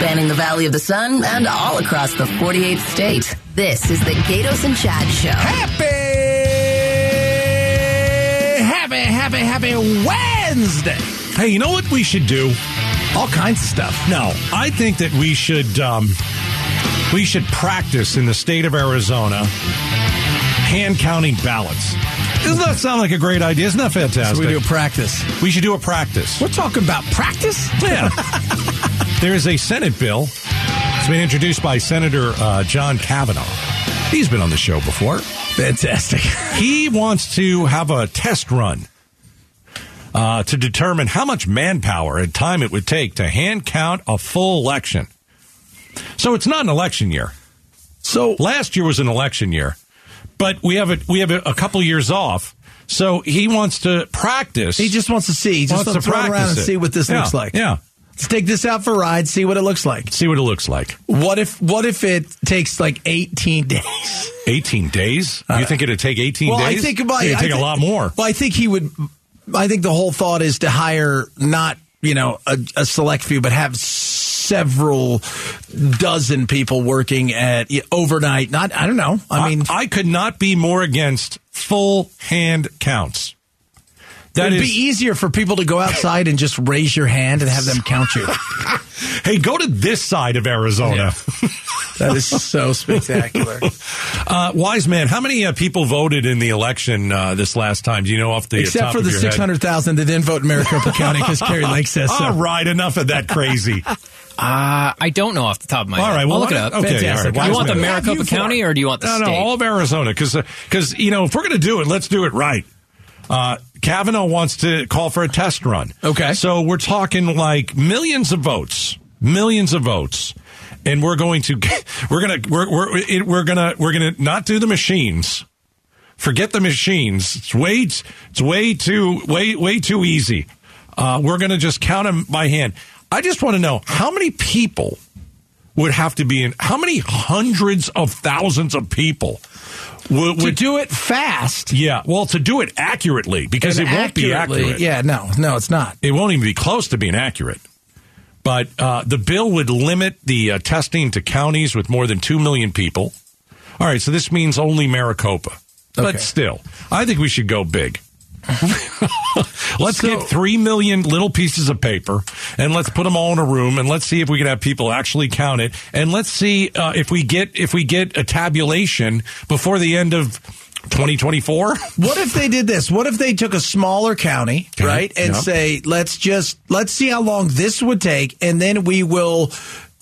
spanning the Valley of the Sun and all across the 48th state. This is the Gaydos and Chad Show. Happy, happy, happy, happy Wednesday. Hey, you know what we should do? All kinds of stuff. No, I think that we should um, we should practice in the state of Arizona hand counting ballots. Doesn't that sound like a great idea? Isn't that fantastic? So we do a practice. We should do a practice. We're talking about practice? Yeah. there is a Senate bill. It's been introduced by Senator uh, John Kavanagh. He's been on the show before. Fantastic. He wants to have a test run uh, to determine how much manpower and time it would take to hand count a full election. So it's not an election year. So Last year was an election year, but we have a, we have a, a couple years off. So he wants to practice. he just wants to see. He just wants wants to to it around and it. see what this Yeah, looks like. Yeah, Let's take this out for a ride, see what it looks like. see what it looks like. What if what if it takes like 18 days? 18 days? You think it'd take 18 Uh, well, days? I think about it'd I take a lot more. Well, I think he would. I think the whole thought is to hire not you know a, a select few, but have several dozen people working at overnight. Not I don't know. I mean, I, could not be more against full hand counts. That it'd is, be easier for people to go outside and just raise your hand and have them count you. hey, go to this side of Arizona. that is so spectacular. Uh, wise man, how many uh, people voted in the election uh, this last time? Do you know off the Except top for of the six hundred thousand that didn't vote in Maricopa County because Kari Lake says so. All right, enough of that crazy. Uh, I don't know off the top of my All head. right, well, I'll look it up. okay, Fantastic. all right, Do you want the man. Have Maricopa County or do you want the No, state? no, all of Arizona, because because you know if we're going to do it, let's do it right. Uh, Kavanagh wants to call for a test run. Okay. so we're talking like millions of votes, millions of votes, and we're going to we're gonna we're we're it, we're gonna we're gonna not do the machines. Forget the machines. It's way it's way too way way too easy. Uh, we're gonna just count them by hand. I just want to know how many people would have to be in how many hundreds of thousands of people would, to would do it fast. Yeah well to do it accurately because and it won't be accurate. Yeah, no, no, it's not. it won't even be close to being accurate. But uh, the bill would limit the uh, testing to counties with more than 2 million people. All right so this means only maricopa. Okay. but still i think we should go big let's So- get three million little pieces of paper and let's put them all in a room and let's see if we can have people actually count it and let's see uh, if we get if we get a tabulation before the end of 2024 What if they did this? What if they took a smaller county, Okay, right, and yeah. say, let's just let's see how long this would take, and then we will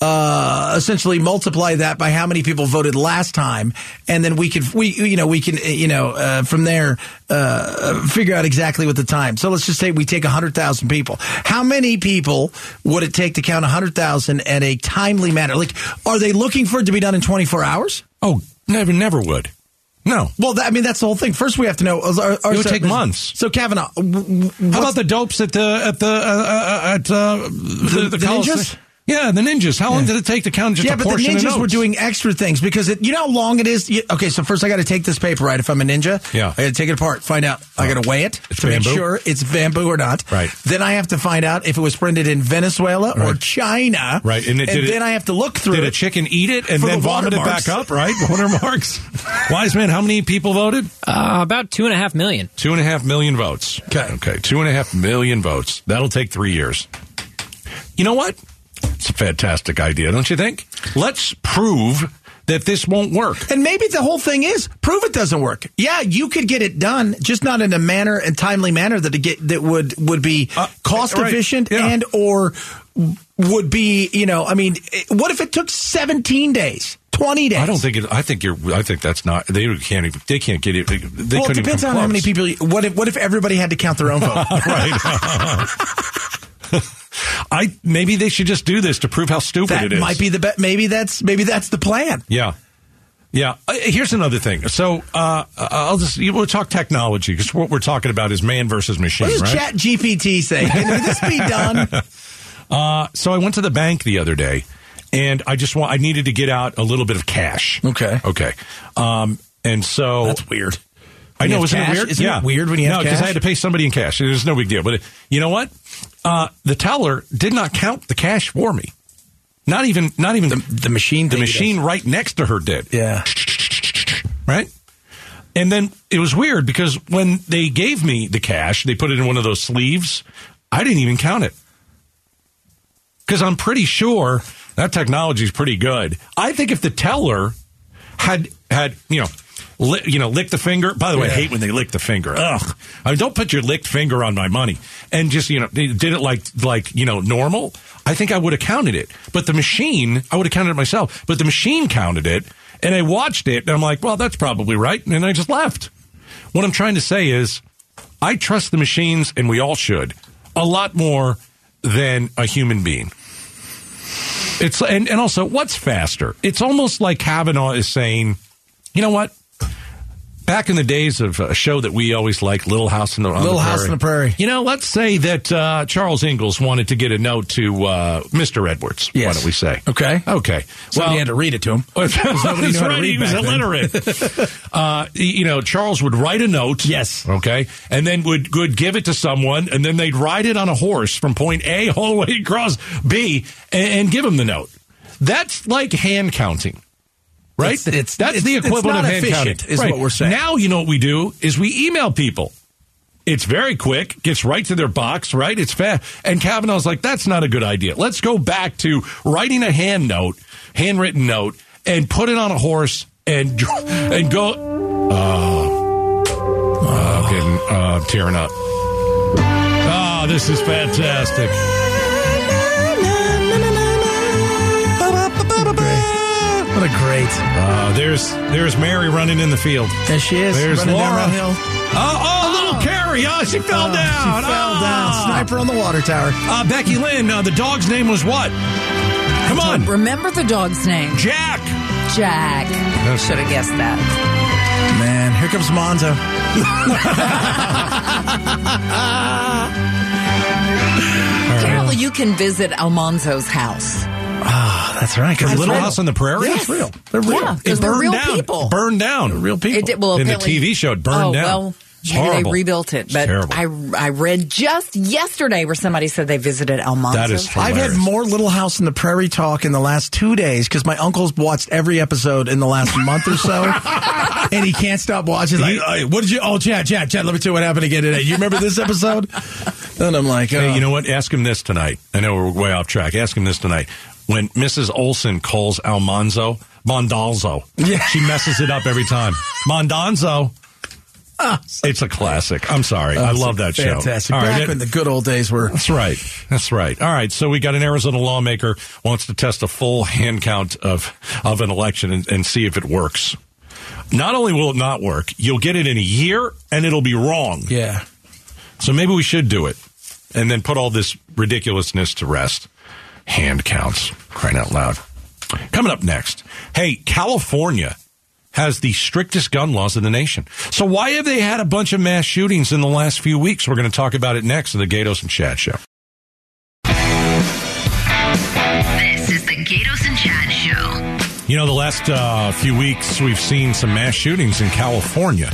uh, essentially multiply that by how many people voted last time, and then we can we you know we can uh, you know uh, from there uh, figure out exactly what the time. So let's just say we take hundred thousand people. How many people would it take to count hundred thousand at a timely manner? Like, are they looking for it to be done in twenty four hours? oh never never would no Well, that, I mean, that's the whole thing. First, we have to know. Are, are, It would so- take months. So, Kavanagh, How about the dopes at the at the uh, uh, at uh, the, the Colise- ninjas? Yeah, the ninjas. How long did it take to count just yeah, a but the portion of ninjas were doing extra things because it, you know how long it is. You- okay, so first I got to take this paper right. If I'm a ninja, Yeah. I got to take it apart, find out. I got to weigh it It's to make sure it's bamboo or not. Right. Then I have to find out if it was printed in Venezuela or China. Right, and it- did it- then I have to look through. Did a it. chicken eat it and then the vomit it back up? Right, watermarks. Wise man, how many people voted? Uh, about two and a half million. Two and a half million votes. Okay. Okay. Two and a half million votes. That'll take three years. You know what? It's a fantastic idea, don't you think? Let's prove that this won't work. And maybe the whole thing is prove it doesn't work. Yeah, you could get it done, just not in a manner and timely manner that get that would would be Uh, cost right, efficient yeah. and or would be you know I mean, what if it took seventeen days, twenty days? I don't think it. I think you're. I think that's not. They can't even. They can't get it. They Well, it depends on how many people. you- What if what if everybody had to count their own vote? right. I maybe they should just do this to prove how stupid that it is. might be the be- maybe that's maybe that's the plan. Yeah. Yeah. Uh, here's another thing. So uh, I'll just we'll talk technology because what we're talking about is man versus machine, What does right? Chat GPT say? Can this be done? Uh, so I went to the bank the other day, and I just want I needed to get out a little bit of cash. Okay. Okay. Um, and so That's weird. I know, isn't cash? it weird? Isn't it weird when you have no, because? I had to pay somebody in cash. It was no big deal. But it, you know what? Uh, the teller did not count the cash for me. Not even, not even The, the machine. the machine does. right next to her did. Yeah. right? And then it was weird because when they gave me the cash, they put it in one of those sleeves. I didn't even count it because I'm pretty sure that technology is pretty good. I think if the teller had had you know. Li- you know, lick the finger. By the way, I hate when they lick the finger. Ugh! I mean, don't put your licked finger on my money. And just you know, they did it like like you know normal. I think I would have counted it, but the machine, I would have counted it myself. But the machine counted it, and I watched it, and I'm like, well, that's probably right, and I just left. What I'm trying to say is, I trust the machines, and we all should, a lot more than a human being. It's and, and also, what's faster? It's almost like Kavanagh is saying, you know what? Back in the days of a show that we always liked, Little House in the Little the House on the Prairie. You know, let's say that uh, Charles Ingalls wanted to get a note to uh, Mr. Edwards. Why Yes. don't we say? Okay. Okay. Somebody had to read it to him. Nobody knew right. He was illiterate. uh, you know, Charles would write a note. Yes. Okay. And then would, would give it to someone, and then they'd ride it on a horse from point A all the way across B and, and give him the note. That's like hand counting. Right? It's- it's- That's it's- the equivalent of hand efficient, counting. is Right. what we're saying. Now, you know what we do is we email people. It's very quick, gets right to their box, right? It's fast. And Kavanagh's like, that's not a good idea. Let's go back to writing a hand note, handwritten note, and put it on a horse and and go. Oh, oh, I'm getting uh, tearing up. Oh, this is fantastic. What a great. Uh, there's there's Mary running in the field. There she is. There's running down Laura. that hill. Oh, oh, little Carrie. Oh, she fell Oh, down. She fell Oh. down. Sniper on the water tower. Uh, Becky Lynn, uh, the dog's name was what? Come on. Remember the dog's name? Jack. Jack. Should have guessed that. Man, here comes Monzo. Apparently, you can visit Almanzo's house. That's right. Because Little real. House on the Prairie? Yes. It's real. They're real. Yeah, It burned real down. people. Burned down. real people. It did, well, In the TV show, it burned oh, down. Well, It's maybe horrible. they rebuilt it, but terrible. I I read just yesterday where somebody said they visited Almanzo's. That is house. I've had more Little House in the Prairie talk in the last two days because my uncle's watched every episode in the last month or so, and he can't stop watching. Like, "Hey, what did you? Oh, Chad, Chad, Chad. Let me tell you what happened again today. You remember this episode? And I'm like, Hey, oh. you know what? Ask him this tonight. I know we're way off track. Ask him this tonight. When Mrs. Oleson calls Almanzo Mondalzo, Yeah. she messes it up every time. Mondonzo. Ah. It's a classic. I'm sorry. I love that show. Fantastic. All right, Back it- when the good old days were. That's right. That's right. All right. So we got an Arizona lawmaker wants to test a full hand count of of an election and, and see if it works. Not only will it not work, you'll get it in a year and it'll be wrong. Yeah. So maybe we should do it and then put all this ridiculousness to rest. Hand counts. Crying out loud. Coming up next. Hey, California has the strictest gun laws in the nation. So why have they had a bunch of mass shootings in the last few weeks? We're going to talk about it next in the Gaydos and Chad show. This is the Gaydos and Chad Show. You know, the last uh, few weeks we've seen some mass shootings in California.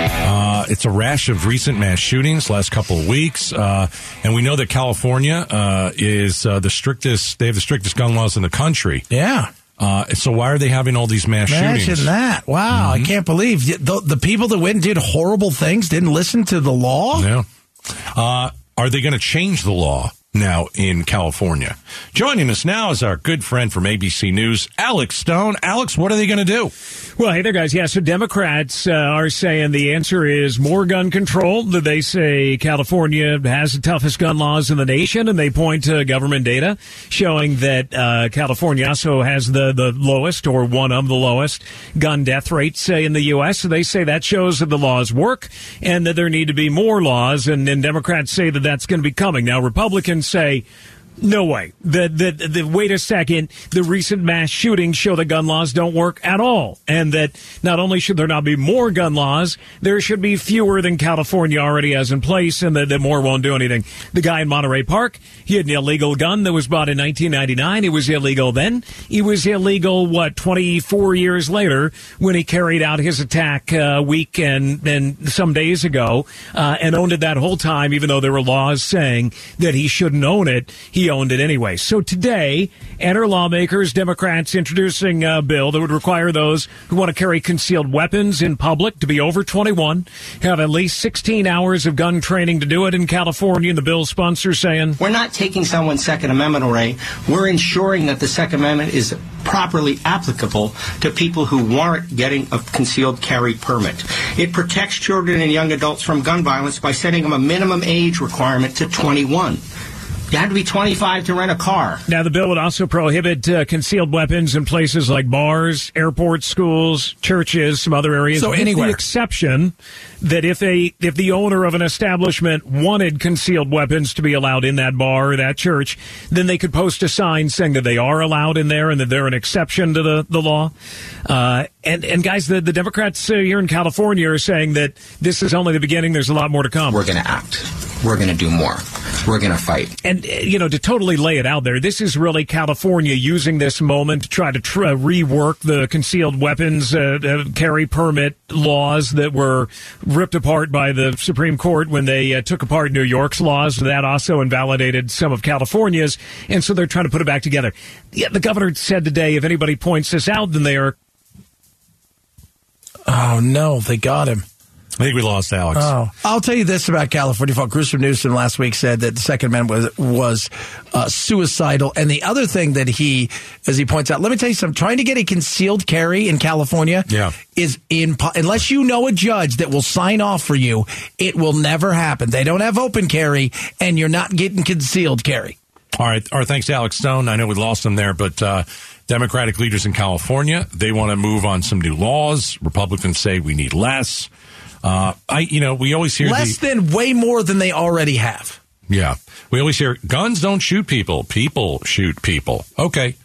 Uh, it's a rash of recent mass shootings last couple of weeks, uh, and we know that California uh, is uh, the strictest. They have the strictest gun laws in the country. Yeah. Uh, so why are they having all these mass Imagine shootings? that. Wow. I can't believe the, the people that went and did horrible things didn't listen to the law. Yeah. Uh, are they going to change the law now in California? Joining us now is our good friend from ABC News, Alex Stone. Alex, what are they going to do? Well, hey there, guys. Yeah, so Democrats uh, are saying the answer is more gun control. They say California has the toughest gun laws in the nation, and they point to government data showing that uh, California also has the, the lowest or one of the lowest gun death rates uh, in the U.S. So they say that shows that the laws work and that there need to be more laws, and, and Democrats say that that's going to be coming. Now, Republicans say, no way. The, the, the, wait a second. The recent mass shootings show that gun laws don't work at all. And that not only should there not be more gun laws, there should be fewer than California already has in place and that, more won't do anything. The guy in Monterey Park, he had an illegal gun that was bought in 1999. It was illegal then. It was illegal, what, 24 years later when he carried out his attack a week and, and some days ago, uh, and owned it that whole time, even though there were laws saying that he shouldn't own it. He owned it anyway. So today, enter lawmakers, Democrats introducing a bill that would require those who want to carry concealed weapons in public to be over 21, have at least 16 hours of gun training to do it in California. And the bill sponsor saying, We're not taking someone's Second Amendment away. We're ensuring that the Second Amendment is properly applicable to people who warrant getting a concealed carry permit. It protects children and young adults from gun violence by setting them a minimum age requirement to 21. You had to be 25 to rent a car. Now, the bill would also prohibit uh, concealed weapons in places like bars, airports, schools, churches, some other areas. So with anywhere. the exception that if a if the owner of an establishment wanted concealed weapons to be allowed in that bar or that church, then they could post a sign saying that they are allowed in there and that they're an exception to the the law. Uh, and and guys, the the Democrats uh, here in California are saying that this is only the beginning. There's a lot more to come. We're going to act. We're going to do more. We're going to fight. And, uh, you know, to totally lay it out there, this is really California using this moment to try to tr- uh, rework the concealed weapons uh, uh, carry permit laws that were ripped apart by the Supreme Court when they uh, took apart New York's laws. That also invalidated some of California's. And so they're trying to put it back together. Yeah, the governor said today if anybody points this out, then they are Oh no, they got him. I think we lost Alex. Oh, I'll tell you this about California. Folk Gruesome Newsom last week said that the Second Amendment was was uh, suicidal, and the other thing that he, as he points out, let me tell you something. Trying to get a concealed carry in California, Yeah. is in unless you know a judge that will sign off for you, it will never happen. They don't have open carry, and you're not getting concealed carry. All right. Our thanks to Alex Stone. I know we lost him there, but uh, Democratic leaders in California they want to move on some new laws. Republicans say we need less. Uh, I, you know, we always hear Less the, than way more than they already have. yeah, we always hear guns don't shoot people, people shoot people. Okay,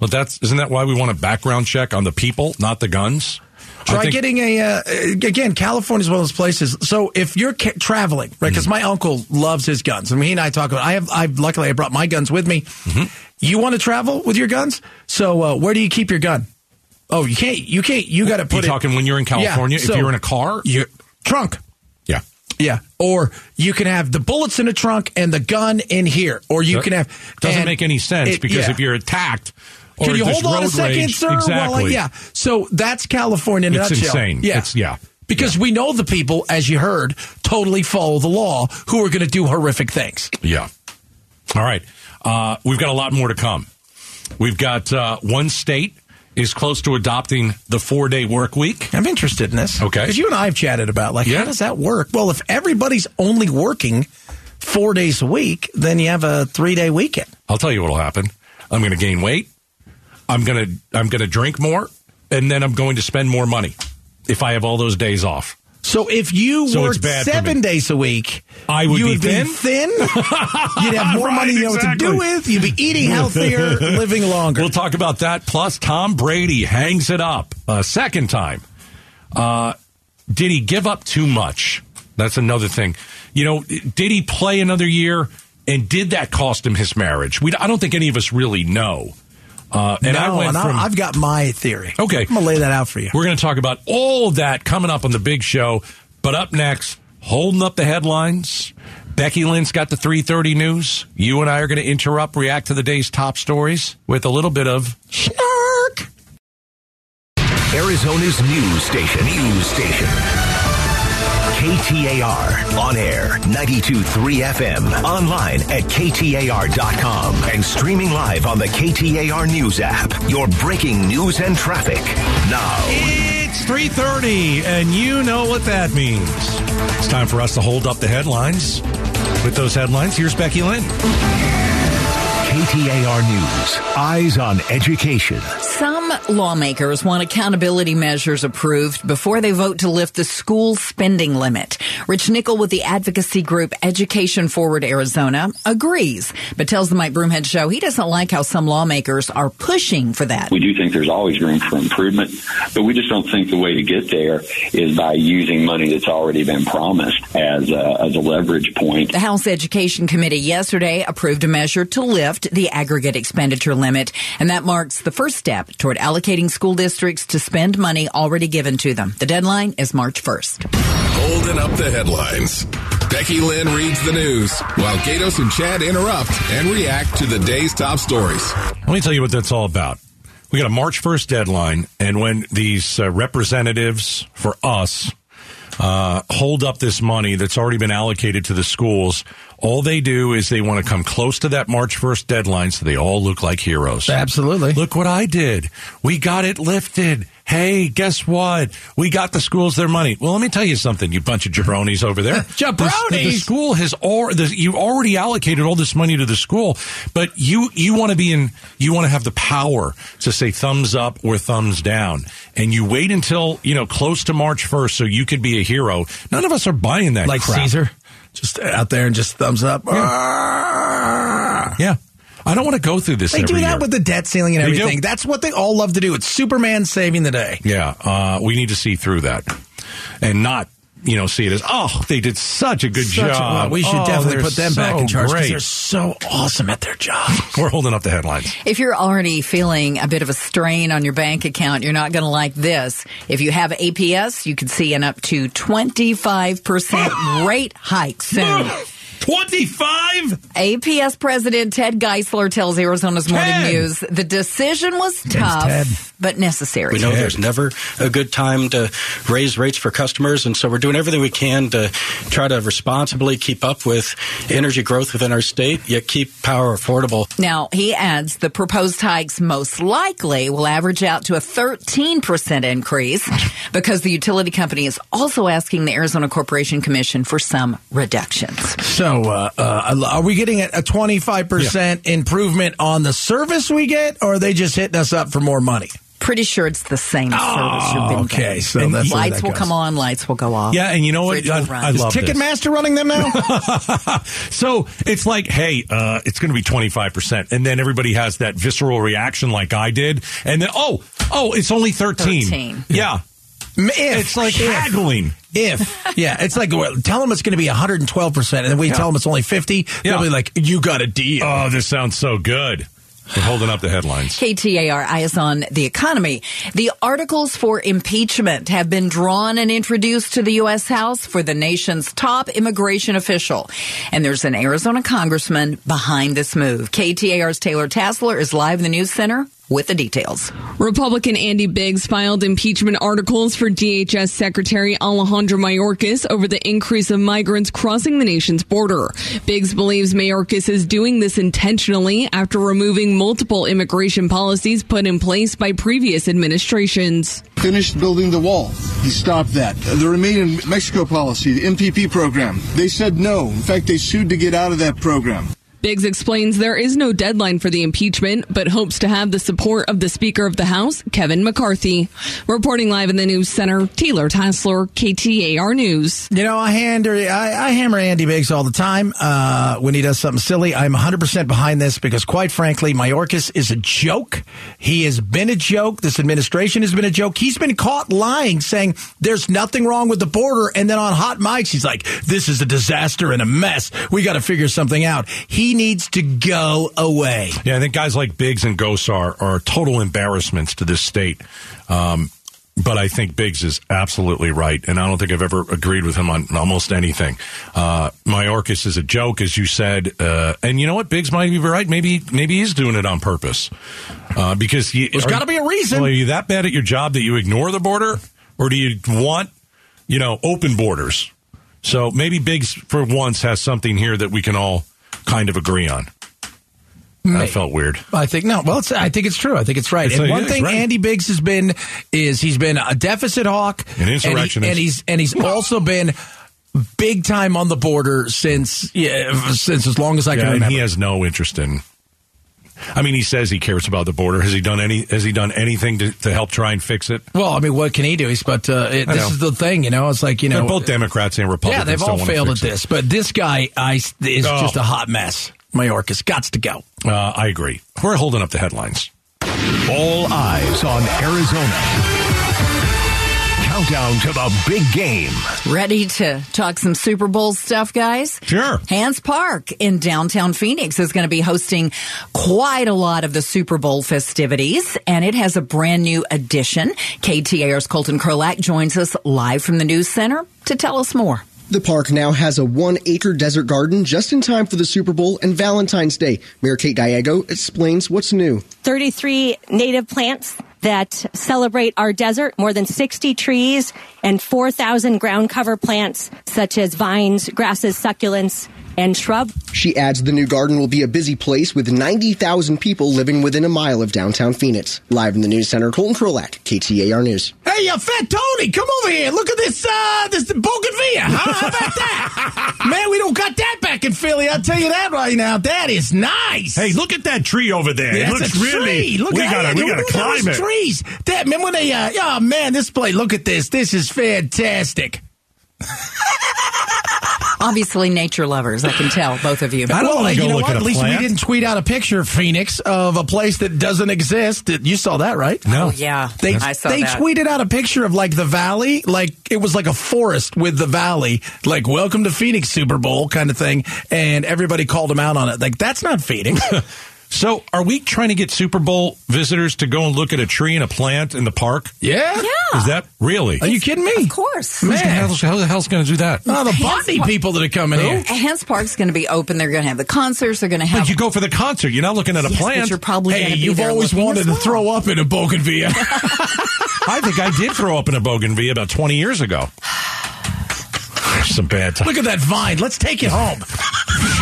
but that's isn't that why we want a background check on the people, not the guns? Try think- getting a uh, again. California is one of those places. So if you're ca- traveling, right? Because my uncle loves his guns. I mean, he and I talk about. I have. I luckily I brought my guns with me. Mm-hmm. You want to travel with your guns? So uh, where do you keep your gun? Oh, you can't. You can't. You got to You put it. talking when you're in California? so if you're in a car, your trunk. yeah. Yeah, or you can have the bullets in the trunk and the gun in here, or you That can have. doesn't make any sense it- because yeah. if you're attacked, Can you hold on a second, rage- sir? Exactly. Yeah. So that's California in a It's nutshell. insane. Yeah. It's- yeah. Because we know the people, as you heard, totally follow the law who are going to do horrific things. Yeah. All right. Uh, we've got a lot more to come. We've got uh, one state is close to adopting the four day work week. I'm interested in this. Okay. Because you and I have chatted about, like, Yeah. how does that work? Well, if everybody's only working four days a week, then you have a three day weekend. I'll tell you what'll happen. I'm going to gain weight. I'm going to I'm going to drink more, and then I'm going to spend more money if I have all those days off. So if you So worked seven days a week, I would you be would thin? be thin. You'd have more Right, money to know what to do with. You'd be eating healthier, living longer. We'll talk about that. Plus, Tom Brady hangs it up a second time. Uh, did he give up too much? That's another thing. You know, did he play another year? And did that cost him his marriage? We, I don't think any of us really know. Uh, and no, I went and I- from. I've got my theory. Okay. I'm gonna lay that out for you. We're going to talk about all of that coming up on the big show. But up next, holding up the headlines. Becky Lynn's got the 3:30 news. You and I are going to interrupt, react to the day's top stories with a little bit of Snark. Arizona's news station. News station. KTAR. On air, 92.3 FM. Online at KTAR.com. And streaming live on the KTAR News app. Your breaking news and traffic. Now. It's 3:30 and you know what that means. It's time for us to hold up the headlines. With those headlines, here's Becky Lynn. KTAR News. Eyes on education. Some lawmakers want accountability measures approved before they vote to lift the school spending limit. Rich Nickel with the advocacy group Education Forward Arizona agrees, but tells the Mike Broomhead show he doesn't like how some lawmakers are pushing for that. We do think there's always room for improvement, but we just don't think the way to get there is by using money that's already been promised as a, as a leverage point. The House Education Committee yesterday approved a measure to lift the aggregate expenditure limit, and that marks the first step toward allocating school districts to spend money already given to them. The deadline is March 1st. Holding up the headlines. Becky Lynn reads the news while Gaydos and Chad interrupt and react to the day's top stories. Let me tell you what that's all about. We got a March 1st deadline, and when these uh, representatives for us uh, hold up this money that's already been allocated to the schools, all they do is they want to come close to that March 1st deadline so they all look like heroes. Absolutely. Look what I did. We got it lifted. Hey, guess what? We got the schools their money. Well, let me tell you something, you bunch of jabronis over there. Jabronis! The, the school has all the, you already allocated all this money to the school, but you you want to be in you want to have the power to say thumbs up or thumbs down, and you wait until you know close to March first so you could be a hero. None of us are buying that. Like crap. Caesar, just out there and just thumbs up. Yeah, I don't want to go through this. They do that year. with the debt ceiling and everything. That's what they all love to do. It's Superman saving the day. Yeah, uh, we need to see through that and not, you know, see it as, oh, they did such a good Such a- job. well, we should Oh, definitely put them back in charge because they're so awesome at their job. We're holding up the headlines. If you're already feeling a bit of a strain on your bank account, you're not going to like this. If you have APS, you could see an up to 25% rate hike soon. 25? APS President Ted Geisler tells Arizona's Morning News the decision was Ted. tough, but necessary. We know there's never a good time to raise rates for customers, and so we're doing everything we can to try to responsibly keep up with energy growth within our state, yet keep power affordable. Now, he adds the proposed hikes most likely will average out to a 13% increase because the utility company is also asking the Arizona Corporation Commission for some reductions. So, uh, uh, are we getting a, a 25% improvement on the service we get, or are they just hitting us up for more money? Pretty sure it's the same service you've been okay, getting. so And that's lights that will goes. come on, lights will go off. Yeah, and you know what? Fridge I. I Is love. Ticketmaster running them now? so it's like, hey, uh, it's going to be 25%. And then everybody has that visceral reaction like I did. And then, oh, oh, it's only 13. 13. Yeah. If, It's like if, haggling. If, yeah, it's like, well, tell them it's going to be 112%, and then we tell them it's only 50, Yeah. they'll be like, you got a deal. Oh, this sounds so good. We're holding up the headlines. KTAR Eyes on the Economy. The articles for impeachment have been drawn and introduced to the U.S. House for the nation's top immigration official. And there's an Arizona congressman behind this move. KTAR's Taylor Tassler is live in the news center with the details. Republican Andy Biggs filed impeachment articles for DHS Secretary Alejandro Mayorkas over the increase of migrants crossing the nation's border. Biggs believes Mayorkas is doing this intentionally after removing multiple immigration policies put in place by previous administrations. finished building the wall. He stopped that. The Remain in Mexico policy, the MPP program, they said no. In fact, they sued to get out of that program. Biggs explains there is no deadline for the impeachment, but hopes to have the support of the Speaker of the House, Kevin McCarthy. Reporting live in the News Center, Taylor Tassler, KTAR News. You know, I, I, I hammer Andy Biggs all the time uh, when he does something silly. I'm 100% behind this because, quite frankly, Mayorkas is a joke. He has been a joke. This administration has been a joke. He's been caught lying, saying there's nothing wrong with the border. And then on hot mics, he's like, this is a disaster and a mess. We got to figure something out. He needs to go away. Yeah, I think guys like Biggs and Gosar are total embarrassments to this state. Um, but I think Biggs is absolutely right, and I don't think I've ever agreed with him on almost anything. Uh, Mayorkas is a joke, as you said, uh, and you know what? Biggs might be right. Maybe maybe he's doing it on purpose uh, because you, There's are- gotta be a reason. Well, are you that bad at your job that you ignore the border, or do you want you know open borders? So maybe Biggs for once has something here that we can all kind of agree on. That felt weird. I think no. Well, it's, I think it's true. I think it's right. It's and like, one yeah, thing right. Andy Biggs has been is he's been a deficit hawk, An and he- insurrectionist. and, he's and he's also been big time on the border since yeah, since as long as I Yeah, can and remember. he has no interest in. I mean, he says he cares about the border. Has he done any? Has he done anything to, to help try and fix it? well, I mean, what can he do? He's but uh, it, this know. is the thing, you know. It's like you know, They're both Democrats and Republicans. yeah, they've all failed at fix it. this, but this guy I, is Oh. just a hot mess. Mayorkas got to go. Uh, I agree. We're holding up the headlines. All eyes on Arizona. Countdown to the big game. Ready to talk some Super Bowl stuff, guys? Sure. Hance Park in downtown Phoenix is going to be hosting quite a lot of the Super Bowl festivities, and it has a brand new addition. KTAR's Colton Krolak joins us live from the News Center to tell us more. The park now has a one acre desert garden just in time for the Super Bowl and Valentine's Day. Mayor Kate Gallego explains what's new. 33 native plants that celebrate our desert, more than 60 trees, and 4,000 ground cover plants such as vines, grasses, succulents, and shrub. She adds the new garden will be a busy place with 90,000 people living within a mile of downtown Phoenix. Live in the news center, Colton Krolak, KTAR News. Hey, uh, Fat Tony, come over here. Look at this, uh, this bougainvillea. Huh? How about that? Man, we don't got that back in Philly. I'll tell you that right now. That is nice. Hey, look at that tree over there. Yeah, it that's looks a really. tree. Look we at gotta, that. we gotta Look at climb those it. Trees. That, man, when they, uh, oh man, this place, look at this. This is fantastic. Obviously, nature lovers. I can tell, both of you. I don't well, you know what? At a At least we didn't tweet out a picture, Phoenix, of a place that doesn't exist. You saw that, right? No. Oh, yeah. They, I saw they that. tweeted out a picture of like the valley, like it was like a forest with the valley, like welcome to Phoenix Super Bowl kind of thing, and everybody called them out on it. Like that's not Phoenix. So, are we trying to get Super Bowl visitors to go and look at a tree and a plant in the park? Yeah. Yeah. Is that really? Are you kidding me? Of course. Who's the hell's, how the hell's going to do that? Oh, the Hance botany Park- people that are coming here. Hance Park's going to be open. They're going to have the concerts. They're going to have. But you go for the concert. You're not looking at a Yes, but plant. you're probably Hey, going to be you've there always looking wanted as to well. throw up in a bougainvillea. I think I did throw up in a bougainvillea about 20 years ago. Some bad time. Look at that vine. Let's take it home.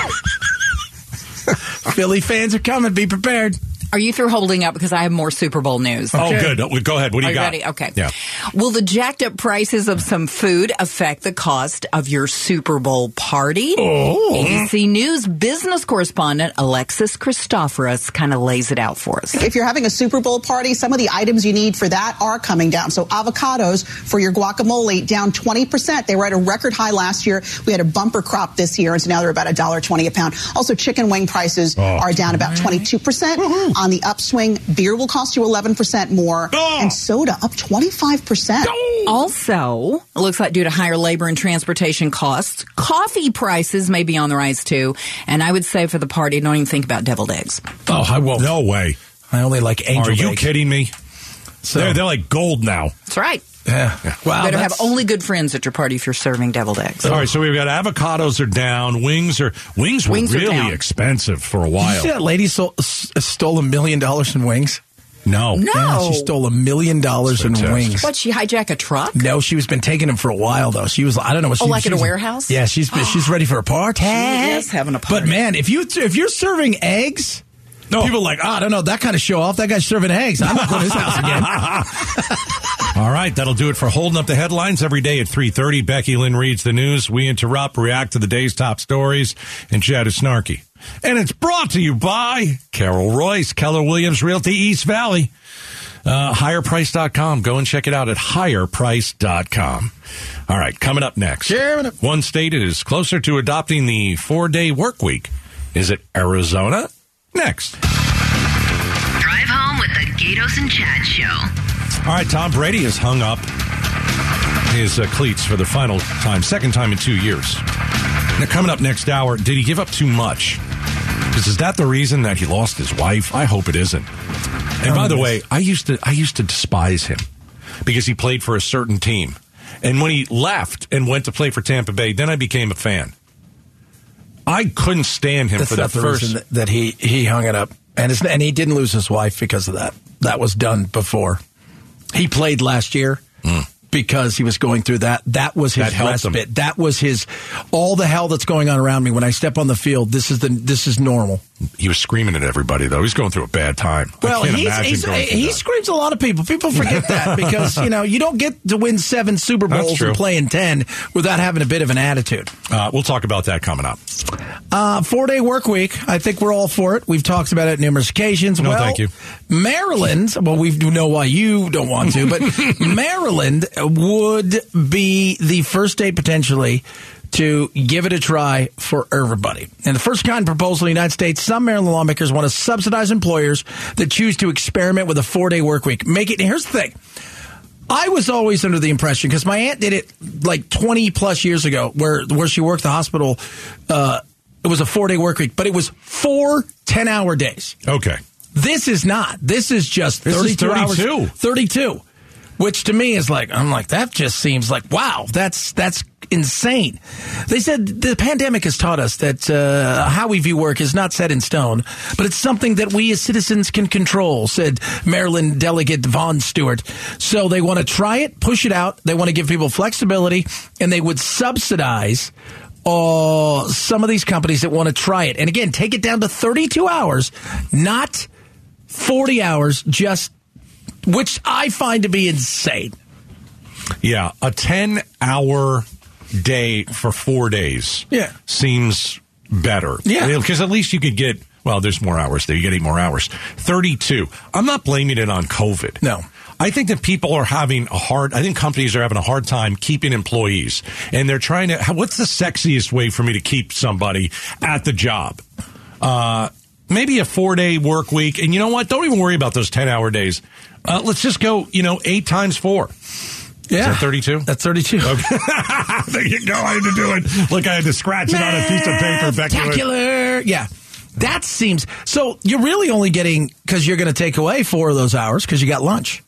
Philly fans are coming. Be prepared. Are you through holding up? Because I have more Super Bowl news. Oh, good. Oh, Go ahead. What do Are you you got? ready? Okay. Yeah. Will the jacked up prices of some food affect the cost of your Super Bowl party? Oh. ABC News business correspondent Alexis Christoforous kind of lays it out for us. If you're having a Super Bowl party, some of the items you need for that are coming down. So avocados for your guacamole down 20%. They were at a record high last year. We had a bumper crop this year, and so now they're about $1.20 a pound. Also, chicken wing prices Oh. are down about 22%. On the upswing, beer will cost you 11% more, and soda up 25%. Also, it looks like due to higher labor and transportation costs, coffee prices may be on the rise too. And I would say for the party, don't even think about deviled eggs. Oh, I won't. No way. I only like angel Are you eggs. kidding me? they're, they're like gold now. That's right. Yeah. Wow. Better have only good friends at your party if you're serving deviled eggs. All right, so we've got avocados are down, wings are wings were Wings are really down. expensive for a Did you while. see that lady stole, stole a million dollars in wings? No, No. Yeah, she stole a million dollars in wings. What, she hijack a truck? No, she was been taking them for a while though. She was I don't know what Oh, like she at a warehouse? Yeah, she's she's ready for a party. She is having a party. But man, if you if you're serving eggs, No. people are like, oh, I don't know that kind of show off. That guy's serving eggs. I'm not going to his house again. All right, that'll do it for holding up the headlines every day at 3:30. Becky Lynn reads the news, we interrupt, react to the day's top stories, and chat is snarky. And it's brought to you by Carol Royse, Keller Williams Realty East Valley. Uh, higherprice.com. Go and check it out at higherprice.com. All right, coming up next. One state is closer to adopting the four day work week. Is it Arizona? Next. Drive home with the Gaydos and Chad Show. All right, Tom Brady has hung up his uh, cleats for the final time, second time in two years. Now, coming up next hour, did he give up too much? Because is that the reason that he lost his wife? I hope it isn't. And by the way, I used to I used to despise him because he played for a certain team, and when he left and went to play for Tampa Bay, then I became a fan. I couldn't stand him That's for that the first. reason that, that he he hung it up, and and he didn't lose his wife because of that. That was done before. He played last year hmm. because he was going through that. That was his. That helped him. That was his all the hell that's going on around me. When I step on the field, this is the this is normal. He was screaming at everybody though. He's going through a bad time. Well, he's, imagine he's, he that. screams a lot of people. People forget that because you know you don't get to win seven Super Bowls and play in ten without having a bit of an attitude. Uh, we'll talk about that coming up. Uh, four day work week. I think we're all for it. We've talked about it numerous occasions. No, well, thank you. Maryland, well, we know why you don't want to, but Maryland would be the first state potentially to give it a try for everybody. And the first kind proposal in the United States, some Maryland lawmakers want to subsidize employers that choose to experiment with a four day work week. Make it, here's the thing. I was always under the impression because my aunt did it like 20 plus years ago, where where she worked the hospital. Uh, it was a four day work week, but it was four 10 hour days. Okay. This is not. This is just This is 32 hours. 32. 32. Which to me is like I'm like that just seems like wow, that's that's insane. They said the pandemic has taught us that uh, how we view work is not set in stone, but it's something that we as citizens can control, said Maryland Delegate Vaughn Stewart. So they want to try it, push it out. They want to give people flexibility, and they would subsidize uh, some of these companies that want to try it. And again, take it down to 32 hours, not 40 hours, just which I find to be insane. Yeah, a 10 hour day for four days. Yeah. Seems better. Yeah. Because at least you could get, well, there's more hours there. You get eight more hours. 32. I'm not blaming it on COVID. No. I think that people are having a hard, I think companies are having a hard time keeping employees. And they're trying to, what's the sexiest way for me to keep somebody at the job? Uh, maybe a four day work week. And you know what? Don't even worry about those 10 hour days. Uh, let's just go, you know, eight times four. Yeah. Is that 32? That's 32. Okay. there you go. I had to do it. Look, I had to scratch it on a piece of paper. Spectacular. Yeah. That seems so. You're really only getting because you're going to take away four of those hours because you got lunch.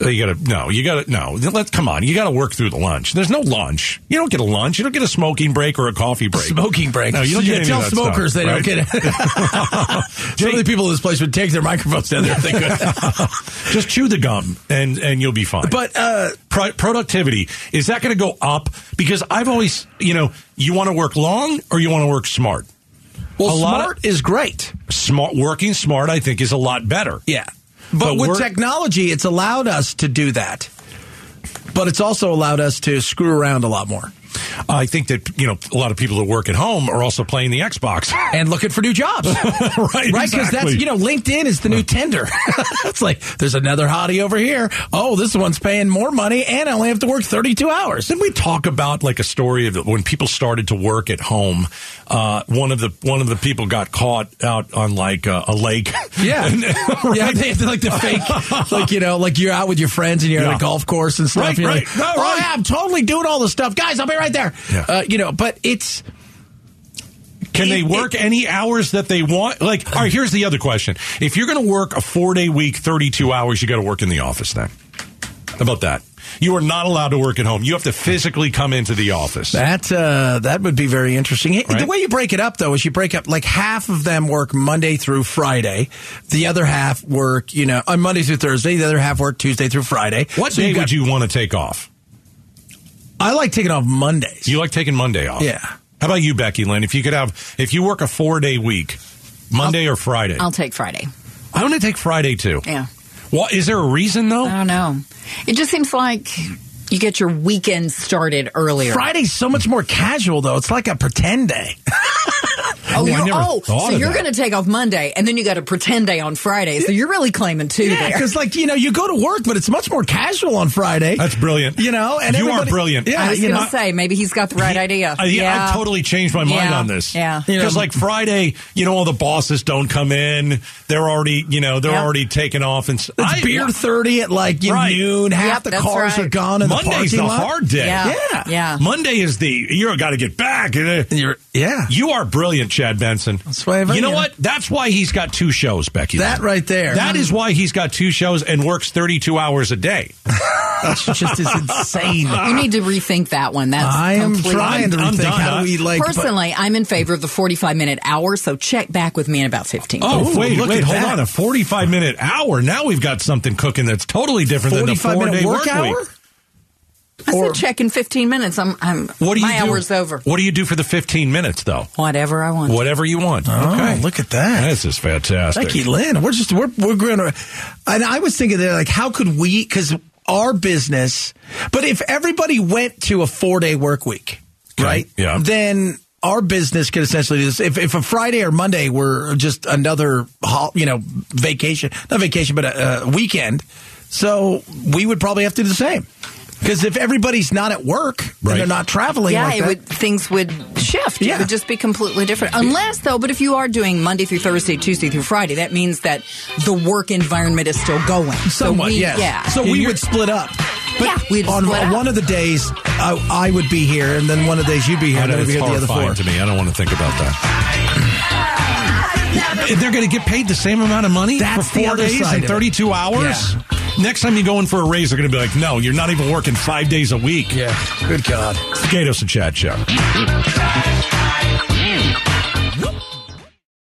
You gotta no, you gotta no. Let's come on, you gotta work through the lunch. There's no lunch. You don't get a lunch. You don't get a smoking break or a coffee break. Smoking break. No, you don't get any tell of that smokers stuff, they right? don't get it. Generally, people in this place would take their microphones down there if they could. Just chew the gum and and you'll be fine. But uh, Pro- productivity is that going to go up? Because I've always, you know, you want to work long or you want to work smart. Well, A lot of- smart is great. Smart working smart, I think, is a lot better. Yeah. But, But with technology, it's allowed us to do that. But it's also allowed us to screw around a lot more. I think that you know a lot of people that work at home are also playing the Xbox and looking for new jobs. right, Right, because that's you know LinkedIn is the new Tinder. it's like there's another hottie over here. Oh, this one's paying more money, and I only have to work 32 hours. Didn't we talk about like a story of when people started to work at home? Uh, one of the one of the people got caught out on like uh, a lake. Yeah, And- yeah. They like the fake, like you know, like you're out with your friends and you're at a golf course and stuff. Right, and you're right. like, No, oh right. yeah, I'm totally doing all the stuff, guys. I'll be right there. Yeah. Uh, you know, but it's Can they work any hours that they want? Like, all right, here's the other question. If you're going to work a four day week, 32 hours, you got to work in the office then. How about that? You are not allowed to work at home. You have to physically come into the office. that uh, that would be very interesting. The way you break it up though is you break up like half of them work Monday through Friday, the other half work you know on Monday through Thursday, the other half work Tuesday through Friday. What So day got- would you want to take off? I like taking off Mondays. You like taking Monday off? Yeah. How about you, Becky Lynn? If you could have, if you work a four day week, Monday or Friday? I'll take Friday. I want to take Friday too. Yeah. Well, is there a reason though? I don't know. It just seems like you get your weekend started earlier. Friday's so much more casual though. It's like a pretend day. Oh, I you're, never oh so you're going to take off Monday, and then you got a pretend day on Friday. So you're really claiming two Yeah, there. because like you know, you go to work, but it's much more casual on Friday. That's brilliant. You know, and you are everybody- brilliant. Yeah, I was you going know, to say maybe he's got the right idea. Uh, yeah, I've totally changed my mind Yeah, on this. yeah. because like Friday, you know, all the bosses don't come in. They're already, you know, they're Yep. already taken off and s- it's I- beer thirty at like you Right. noon. Half Yep, the that's cars right. are gone in the Monday's parking the lot. hard day. Yeah. Yeah. Yeah. Monday is the you're got to get back. Uh, You're, yeah, You are brilliant, Chad Benson. That's why I've- you know yeah. what? That's why he's got two shows, Becky. that right there. That is why he's got two shows and works 32 hours a day. That's just is insane. You need to rethink that one. That's I am completely- trying to rethink done. how do we like. Personally, I'm in favor of the 45 minute hour. So check back with me in about 15. Oh, Ooh, wait, wait, hold that. on. A 45 minute hour. Now we've got something cooking that's totally different than the four minute day work hour. week. I or- said check in 15 minutes. I'm, I'm What do you my do? hour's over. What do you do for the 15 minutes, though? Whatever I want. Whatever you want. Oh, okay. look at that. This is fantastic. Becky Lynn, we're just we're we're going to. And I was thinking there, like, how could we? Because our business, but if everybody went to a four day work week, Okay, right? yeah. Then our business could essentially do this. If if a Friday or Monday were just another, you know, vacation, not vacation, but a, a weekend, so we would probably have to do the same. Because if everybody's not at work and they're not traveling, yeah, like it would things would shift. Yeah. It would just be completely different. Unless though, but if you are doing Monday through Thursday, Tuesday through Friday, that means that the work environment is still going. Somewhat, so we, yes. Yeah. So we would split up. But Yeah, we'd on split up. one of the days, I, I would be here, and then one of the days you'd be here, I and know then we'd be here the other four. to me. I don't want to think about that. They're going to get paid the same amount of money That's for the four other days side and 32 hours? Next time you go in for a raise, they're going to be like, no, you're not even working five days a week. Yeah. Good God. Gaydos and Chad Show.